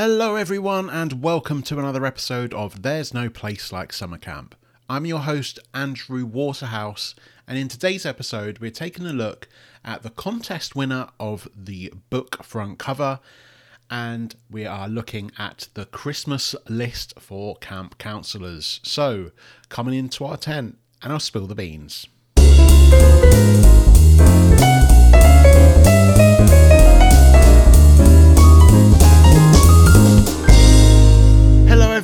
Hello, everyone, and welcome to another episode of There's No Place Like Summer Camp. I'm your host, Andrew Waterhouse, and in today's episode, we're taking a look at the contest winner of the book front cover, and we are looking at the Christmas list for camp counselors. So, coming into our tent, and I'll spill the beans.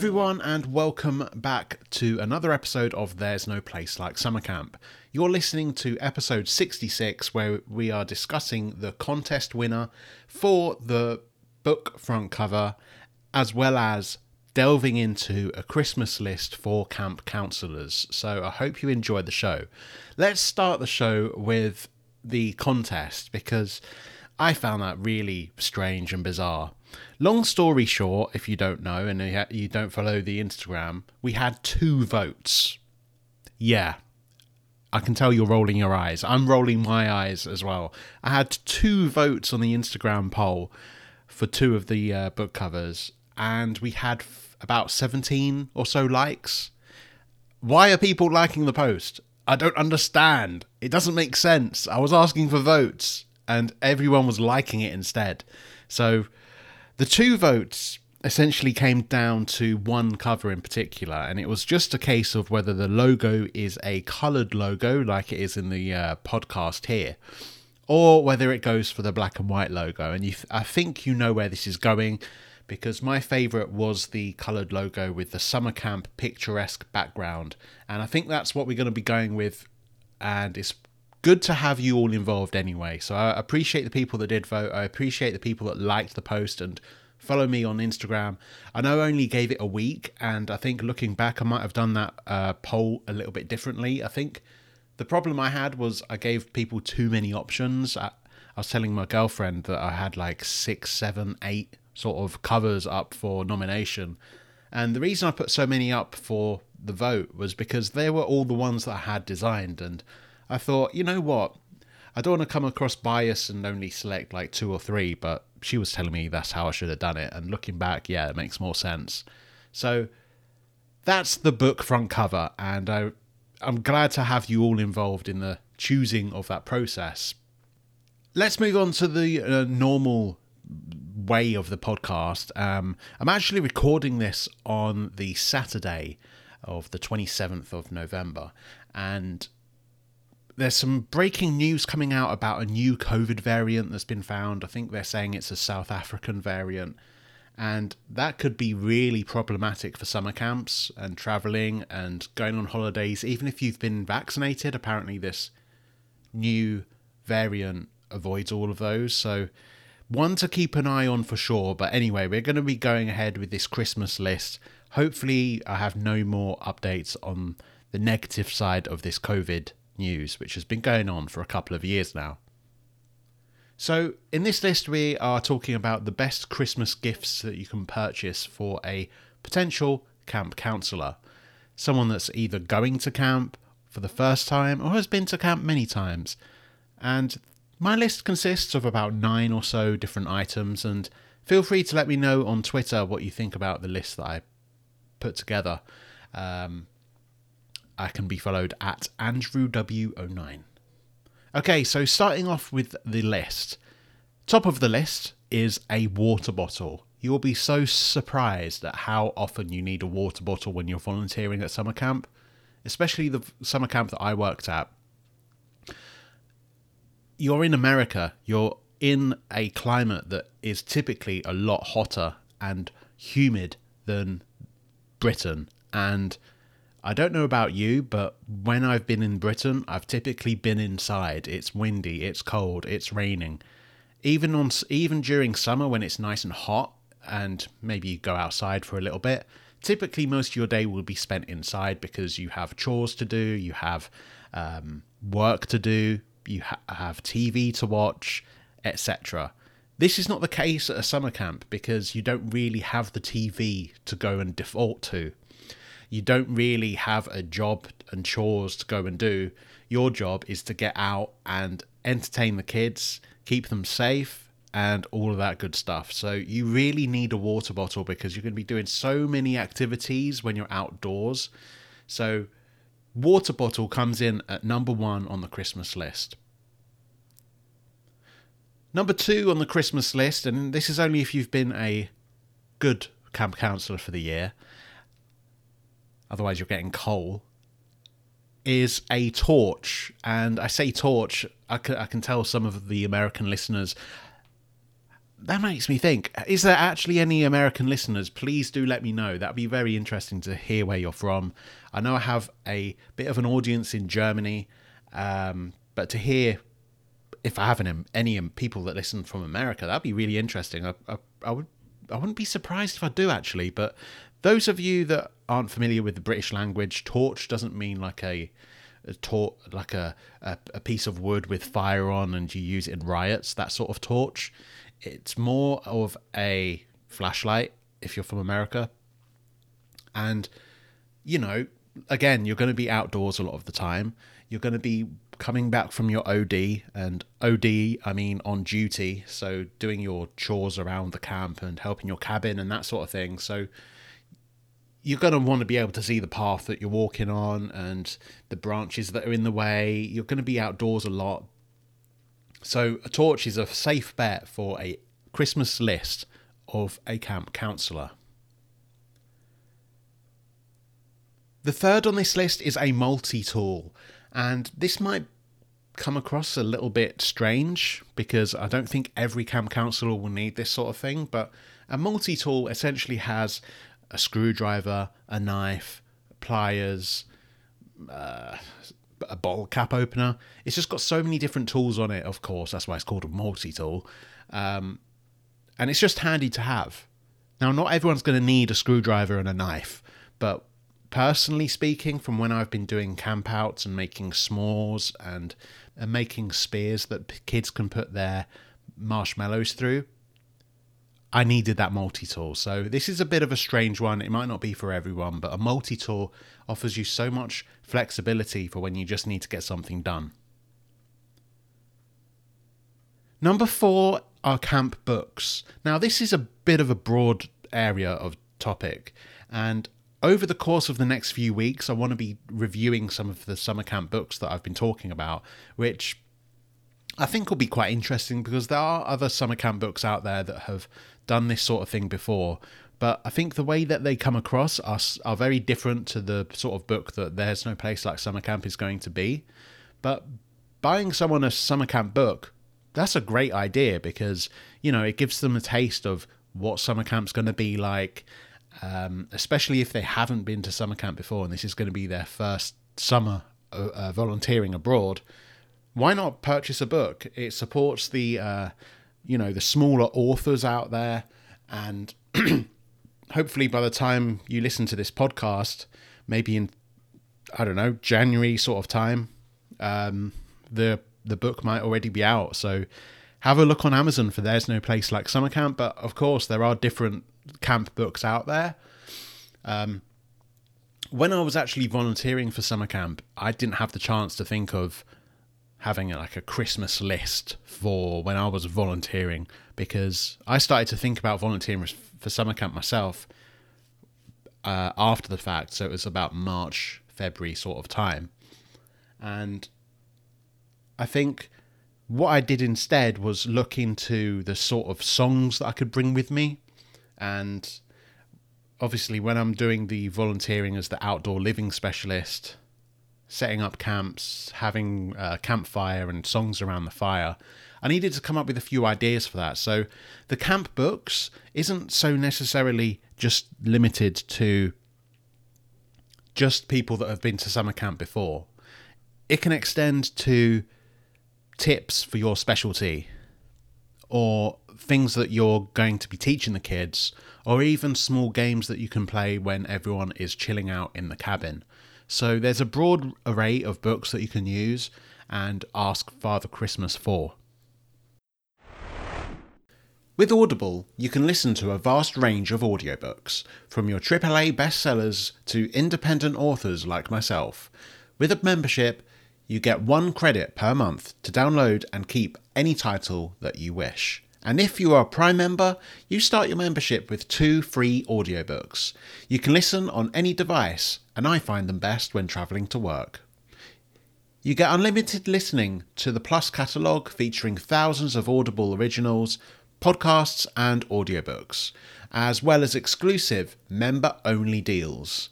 Everyone, and welcome back to another episode of There's No Place Like Summer Camp. You're listening to episode 66, where we are discussing the contest winner for the book front cover, as well as delving into a Christmas list for camp counselors. So I hope you enjoyed the show. Let's start the show with the contest because I found that really strange and bizarre. Long story short, if you don't know and you don't follow the Instagram, we had two votes. Yeah, I can tell you're rolling your eyes. I'm rolling my eyes as well. I had two votes on the Instagram poll for two of the uh, book covers, and we had f- about 17 or so likes. Why are people liking the post? I don't understand. It doesn't make sense. I was asking for votes, and everyone was liking it instead. So the two votes essentially came down to one cover in particular, and it was just a case of whether the logo is a coloured logo, like it is in the uh, podcast here, or whether it goes for the black and white logo. And th- I think you know where this is going because my favourite was the coloured logo with the summer camp picturesque background, and I think that's what we're going to be going with. And it's good to have you all involved anyway. So I appreciate the people that did vote. I appreciate the people that liked the post and follow me on Instagram. I know I only gave it a week, and I think looking back, I might have done that uh, poll a little bit differently. I think the problem I had was I gave people too many options. I, I was telling my girlfriend that I had like six, seven, eight sort of covers up for nomination. And the reason I put so many up for the vote was because they were all the ones that I had designed. And I thought, you know what? I don't want to come across bias and only select like two or three, but she was telling me that's how I should have done it. And looking back, yeah, it makes more sense. So that's the book front cover. And I, I'm glad to have you all involved in the choosing of that process. Let's move on to the uh, normal way of the podcast. Um, I'm actually recording this on the Saturday of the 27th of November, and there's some breaking news coming out about a new COVID variant that's been found. I think they're saying it's a South African variant, and that could be really problematic for summer camps and traveling and going on holidays. Even if you've been vaccinated, apparently this new variant avoids all of those. So one to keep an eye on for sure. But anyway, we're going to be going ahead with this Christmas list. Hopefully, I have no more updates on the negative side of this COVID news, which has been going on for a couple of years now. So, in this list, we are talking about the best Christmas gifts that you can purchase for a potential camp counselor. Someone that's either going to camp for the first time or has been to camp many times. And my list consists of about nine or so different items, and feel free to let me know on Twitter what you think about the list that I put together. Um, I can be followed at AndrewW09. Okay, so starting off with the list. Top of the list is a water bottle. You will be so surprised at how often you need a water bottle when you're volunteering at summer camp, especially the summer camp that I worked at you're in America, you're in a climate that is typically a lot hotter and humid than Britain. And I don't know about you, but when I've been in Britain, I've typically been inside. It's windy, it's cold, it's raining. Even on even during summer when it's nice and hot and maybe you go outside for a little bit, typically most of your day will be spent inside because you have chores to do, you have um, work to do, you ha- have TV to watch, etc. This is not the case at a summer camp because you don't really have the TV to go and default to. You don't really have a job and chores to go and do. Your job is to get out and entertain the kids, keep them safe, and all of that good stuff. So you really need a water bottle because you're going to be doing so many activities when you're outdoors. So water bottle comes in at number 1 on the Christmas list. Number 2 on the Christmas list and this is only if you've been a good camp counselor for the year. Otherwise you're getting coal is a torch. And I say torch, I can, I can tell some of the American listeners. That makes me think is there actually any American listeners? Please do let me know. That'd be very interesting to hear where you're from. I know I have a bit of an audience in Germany, um, but to hear if I have any, any people that listen from America, that'd be really interesting. I, I, I would I wouldn't be surprised if I do actually, but those of you that aren't familiar with the British language, torch doesn't mean like a, a tor- like a, a, a piece of wood with fire on and you use it in riots, that sort of torch. It's more of a flashlight if you're from America. And, you know, again, you're going to be outdoors a lot of the time. You're going to be coming back from your OD, and OD, I mean on duty, so doing your chores around the camp and helping your cabin and that sort of thing. So you're going to want to be able to see the path that you're walking on and the branches that are in the way. You're going to be outdoors a lot. So, a torch is a safe bet for a Christmas list of a camp counselor. The third on this list is a multi tool, and this might come across a little bit strange because I don't think every camp counselor will need this sort of thing, but a multi tool essentially has a screwdriver, a knife, pliers, uh, a bottle cap opener. It's just got so many different tools on it, of course. That's why it's called a multi tool. Um, and it's just handy to have. Now, not everyone's going to need a screwdriver and a knife, but personally speaking, from when I've been doing campouts and making s'mores and, and making spears that kids can put their marshmallows through, I needed that multi tool. So this is a bit of a strange one. It might not be for everyone, but a multi tool offers you so much flexibility for when you just need to get something done. Number four are camp books. Now, this is a bit of a broad area of topic, and over the course of the next few weeks, I want to be reviewing some of the summer camp books that I've been talking about, which I think will be quite interesting because there are other summer camp books out there that have done this sort of thing before. But I think the way that they come across are, are very different to the sort of book that There's No Place Like Summer Camp is going to be. But buying someone a summer camp book, that's a great idea because, you know, it gives them a taste of what summer camp's going to be like, um, especially if they haven't been to summer camp before and this is going to be their first summer uh, uh, volunteering abroad why not purchase a book? It supports the, uh, you know, the smaller authors out there, and hopefully by the time you listen to this podcast, maybe in, I don't know, January sort of time, um, the the book might already be out. So have a look on Amazon for There's No Place Like Summer Camp. But of course, there are different camp books out there. Um, when I was actually volunteering for summer camp, I didn't have the chance to think of having like a Christmas list for when I was volunteering because I started to think about volunteering for summer camp myself uh, after the fact. So it was about March, February sort of time. And I think what I did instead was look into the sort of songs that I could bring with me. And obviously, when I'm doing the volunteering as the outdoor living specialist, setting up camps, having a uh, campfire and songs around the fire. I needed to come up with a few ideas for that. So the camp books isn't so necessarily just limited to just people that have been to summer camp before. It can extend to tips for your specialty or things that you're going to be teaching the kids or even small games that you can play when everyone is chilling out in the cabin. So there's a broad array of books that you can use and ask Father Christmas for. With Audible, you can listen to a vast range of audiobooks, from your AAA bestsellers to independent authors like myself. With a membership, you get one credit per month to download and keep any title that you wish. And if you are a Prime member, you start your membership with two free audiobooks. You can listen on any device, and I find them best when travelling to work. You get unlimited listening to the Plus catalogue featuring thousands of Audible originals, podcasts, and audiobooks, as well as exclusive member only deals.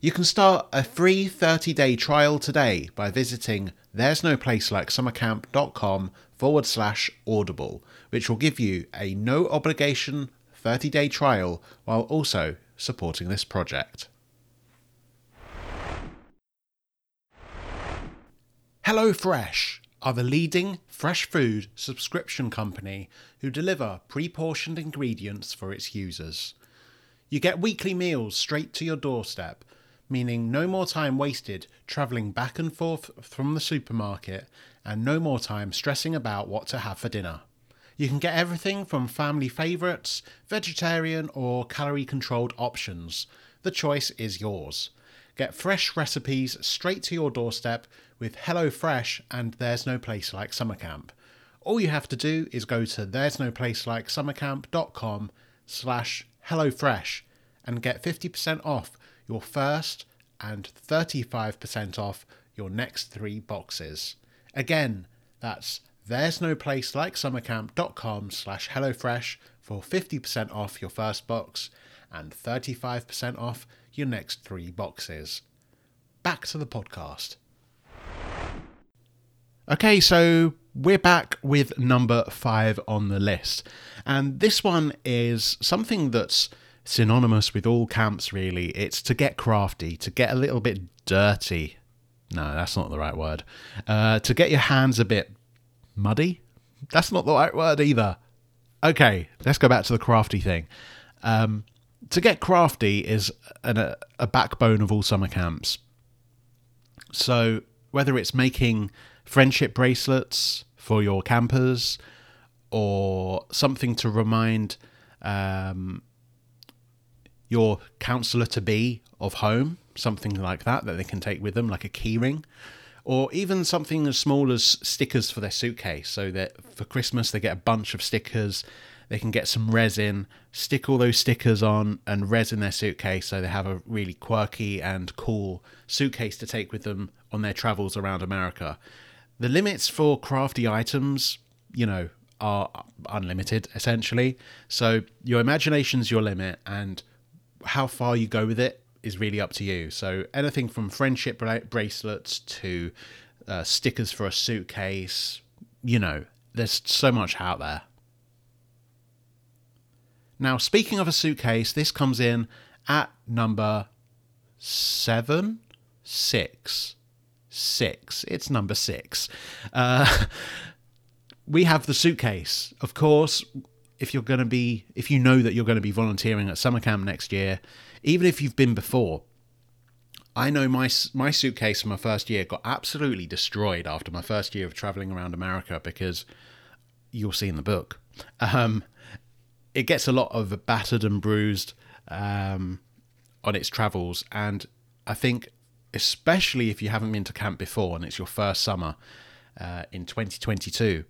You can start a free 30 day trial today by visiting there's no place like summercamp.com forward slash audible, which will give you a no obligation 30 day trial while also supporting this project. HelloFresh are the leading fresh food subscription company who deliver pre portioned ingredients for its users. You get weekly meals straight to your doorstep meaning no more time wasted travelling back and forth from the supermarket and no more time stressing about what to have for dinner. You can get everything from family favourites, vegetarian, or calorie controlled options. The choice is yours. Get fresh recipes straight to your doorstep with HelloFresh and There's No Place Like Summer Camp. All you have to do is go to there's no place like summercamp.com slash HelloFresh and get 50% off your first and 35% off your next three boxes. Again, that's there's no place like summercamp.com slash HelloFresh for 50% off your first box and 35% off your next three boxes. Back to the podcast. Okay, so we're back with number five on the list. And this one is something that's synonymous with all camps, really. It's to get crafty, to get a little bit dirty. No, that's not the right word. Uh, to get your hands a bit muddy. That's not the right word either. Okay, let's go back to the crafty thing. Um, to get crafty is an, a, a backbone of all summer camps. So, whether it's making friendship bracelets for your campers or something to remind um, your counselor to be of home, something like that that they can take with them, like a keyring, or even something as small as stickers for their suitcase. So that for Christmas they get a bunch of stickers. They can get some resin, stick all those stickers on, and resin their suitcase so they have a really quirky and cool suitcase to take with them on their travels around America. The limits for crafty items, you know, are unlimited essentially. So your imagination's your limit, and how far you go with it is really up to you. So anything from friendship bracelets to uh, stickers for a suitcase, you know, there's so much out there. Now, speaking of a suitcase, this comes in at number seven, six, six. It's number six. Uh, we have the suitcase. Of course, if you're going to be if you know that you're going to be volunteering at summer camp next year, even if you've been before. I know my my suitcase from my first year got absolutely destroyed after my first year of traveling around America because you'll see in the book. Um, it gets a lot of battered and bruised um, on its travels, and I think especially if you haven't been to camp before and it's your first summer uh, in 2022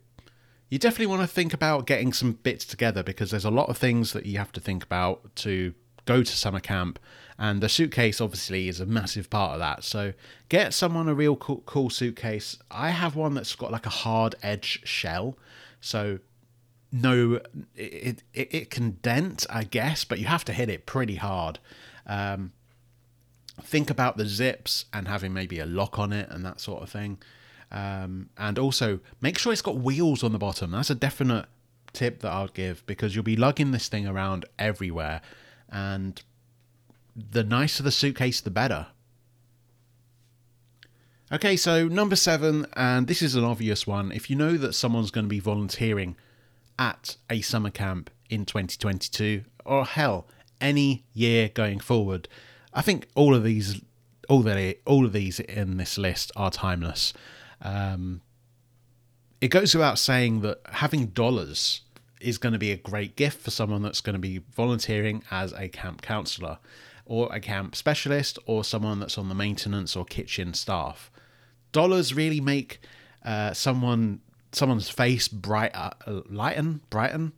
you definitely want to think about getting some bits together because there's a lot of things that you have to think about to go to summer camp. And the suitcase obviously is a massive part of that. So get someone a real cool, cool suitcase. I have one that's got like a hard edge shell. So no it, it, it can dent i guess but you have to hit it pretty hard um, think about the zips and having maybe a lock on it and that sort of thing um, and also make sure it's got wheels on the bottom. That's a definite tip that I'll give because you'll be lugging this thing around everywhere. And the nicer the suitcase, the better. Okay, so number seven, and this is an obvious one. If you know that someone's going to be volunteering at a summer camp in 2022, or hell, any year going forward, I think all of these, all the, all of these in this list are timeless. Um, it goes without saying that having dollars is going to be a great gift for someone that's going to be volunteering as a camp counselor or a camp specialist or someone that's on the maintenance or kitchen staff. Dollars really make uh, someone someone's face bright uh, lighten brighten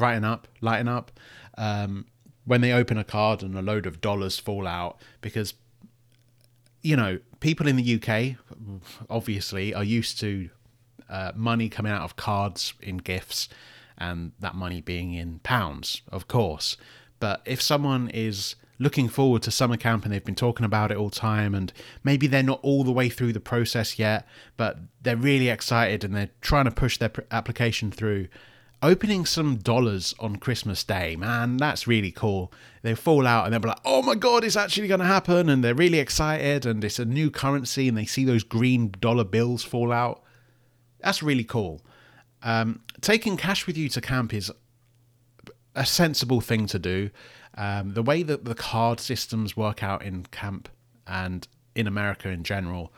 brighten up, lighten up. Um, when they open a card and a load of dollars fall out, because you know people in the UK obviously are used to uh, money coming out of cards in gifts, and that money being in pounds, of course. But if someone is looking forward to summer camp and they've been talking about it all time and maybe they're not all the way through the process yet but they're really excited and they're trying to push their application through. Opening some dollars on christmas day man that's really cool. They fall out and they'll be like oh my god it's actually going to happen and they're really excited and it's a new currency and they see those green dollar bills fall out. That's really cool. Um, taking cash with you to camp is a sensible thing to do um, the way that the card systems work out in camp and in America in general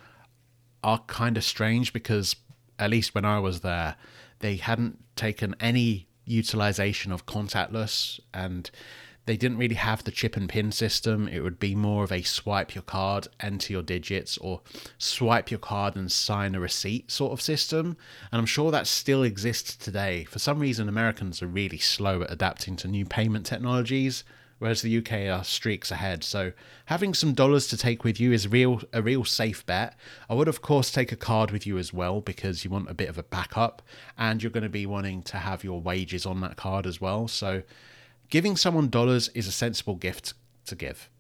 are kind of strange because, at least when I was there, they hadn't taken any utilization of contactless and they didn't really have the chip and pin system. It would be more of a swipe your card, enter your digits, or swipe your card and sign a receipt sort of system. And I'm sure that still exists today. For some reason, Americans are really slow at adapting to new payment technologies whereas the UK are streaks ahead. So having some dollars to take with you is real a real safe bet. I would of course take a card with you as well because you want a bit of a backup and you're going to be wanting to have your wages on that card as well. So giving someone dollars is a sensible gift to give.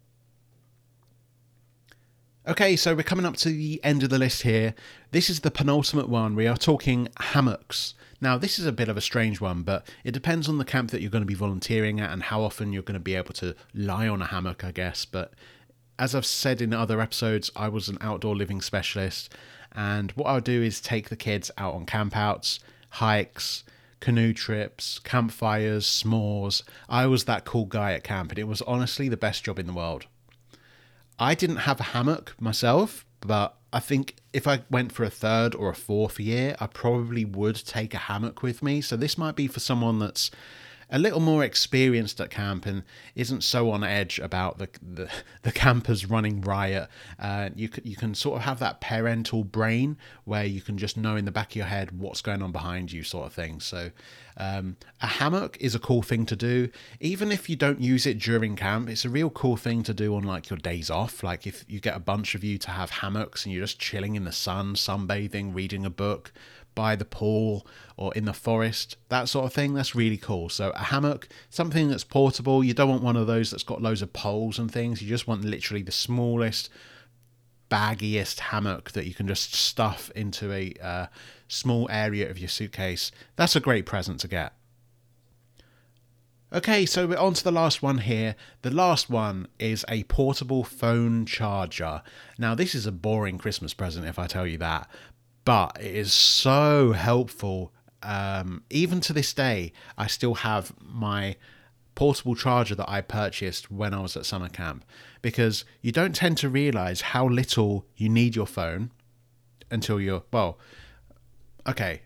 Okay, so we're coming up to the end of the list here. This is the penultimate one. We are talking hammocks. Now, this is a bit of a strange one, but it depends on the camp that you're going to be volunteering at and how often you're going to be able to lie on a hammock, I guess. But as I've said in other episodes, I was an outdoor living specialist, and what I would do is take the kids out on campouts, hikes, canoe trips, campfires, s'mores. I was that cool guy at camp, and it was honestly the best job in the world. I didn't have a hammock myself, but I think if I went for a third or a fourth year, I probably would take a hammock with me. So this might be for someone that's a little more experienced at camp and isn't so on edge about the the, the campers running riot. Uh, you you can sort of have that parental brain where you can just know in the back of your head what's going on behind you, sort of thing. So um, a hammock is a cool thing to do, even if you don't use it during camp. It's a real cool thing to do on like your days off. Like if you get a bunch of you to have hammocks and you're just chilling in the sun, sunbathing, reading a book by the pool or in the forest, that sort of thing. That's really cool. So, a hammock, something that's portable. You don't want one of those that's got loads of poles and things. You just want literally the smallest, baggiest hammock that you can just stuff into a uh, small area of your suitcase. That's a great present to get. Okay, so we're on to the last one here. The last one is a portable phone charger. Now, this is a boring Christmas present if I tell you that, but it is so helpful. Um, even to this day, I still have my portable charger that I purchased when I was at summer camp because you don't tend to realize how little you need your phone until you're, well, okay,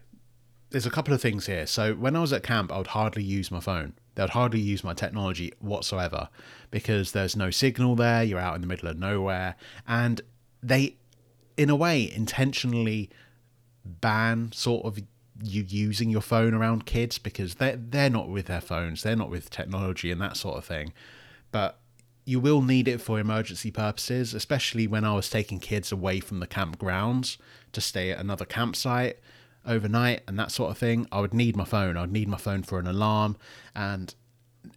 there's a couple of things here. So when I was at camp, I would hardly use my phone. They would hardly use my technology whatsoever because there's no signal there. You're out in the middle of nowhere. And they, in a way, intentionally ban sort of you using your phone around kids because they're they're not with their phones, they're not with technology and that sort of thing. But you will need it for emergency purposes, especially when I was taking kids away from the campgrounds to stay at another campsite overnight and that sort of thing. I would need my phone. I would need my phone for an alarm and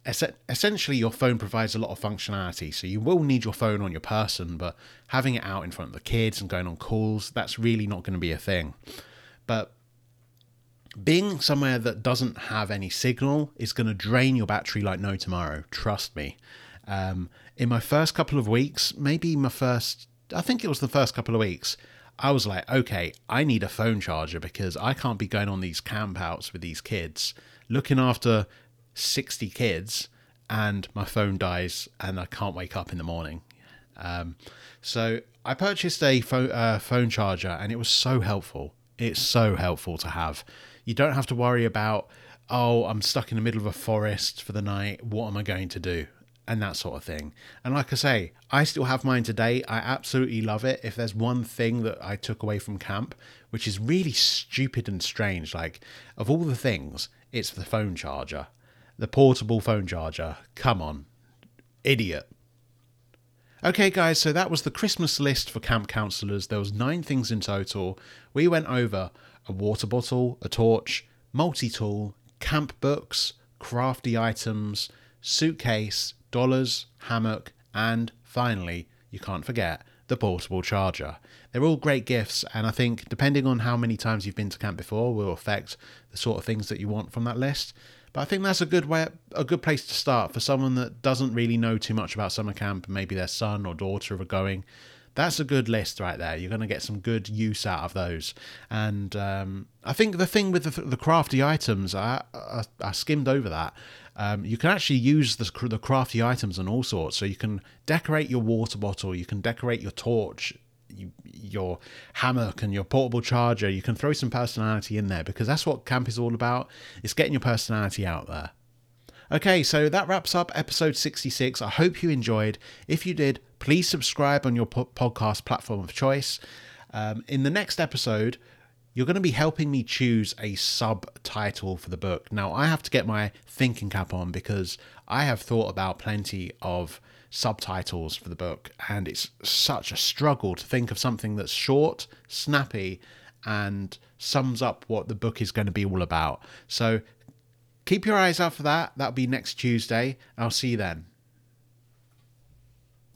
essentially your phone provides a lot of functionality. So you will need your phone on your person but having it out in front of the kids and going on calls that's really not going to be a thing. But being somewhere that doesn't have any signal is going to drain your battery like no tomorrow trust me. Um, in my first couple of weeks maybe my first i think it was the first couple of weeks i was like okay i need a phone charger because i can't be going on these campouts with these kids looking after 60 kids and my phone dies and I can't wake up in the morning. Um, so I purchased a uh, phone charger and it was so helpful. It's so helpful to have. You don't have to worry about, oh, I'm stuck in the middle of a forest for the night. What am I going to do? And that sort of thing. And like I say, I still have mine today. I absolutely love it. If there's one thing that I took away from camp, which is really stupid and strange, like of all the things, it's the phone charger The portable phone charger. Come on. Idiot. Okay, guys, so that was the Christmas list for camp counselors. There was nine things in total. We went over a water bottle, a torch, multi-tool, camp books, crafty items, suitcase, dollars, hammock, and finally, you can't forget, the portable charger. They're all great gifts, and I think depending on how many times you've been to camp before, will affect the sort of things that you want from that list. But I think that's a good way, a good place to start for someone that doesn't really know too much about summer camp. Maybe their son or daughter are going. That's a good list right there. You're going to get some good use out of those. And um, I think the thing with the, the crafty items, I, I, I skimmed over that. Um, you can actually use the, the crafty items and all sorts. So you can decorate your water bottle, you can decorate your torch, you, your hammock and your portable charger. You can throw some personality in there because that's what camp is all about. It's getting your personality out there. Okay, so that wraps up episode 66. I hope you enjoyed. If you did, please subscribe on your po- podcast platform of choice. Um, in the next episode, you're going to be helping me choose a subtitle for the book. Now, I have to get my thinking cap on because I have thought about plenty of subtitles for the book, and it's such a struggle to think of something that's short, snappy, and sums up what the book is going to be all about. So keep your eyes out for that. That'll be next Tuesday. I'll see you then.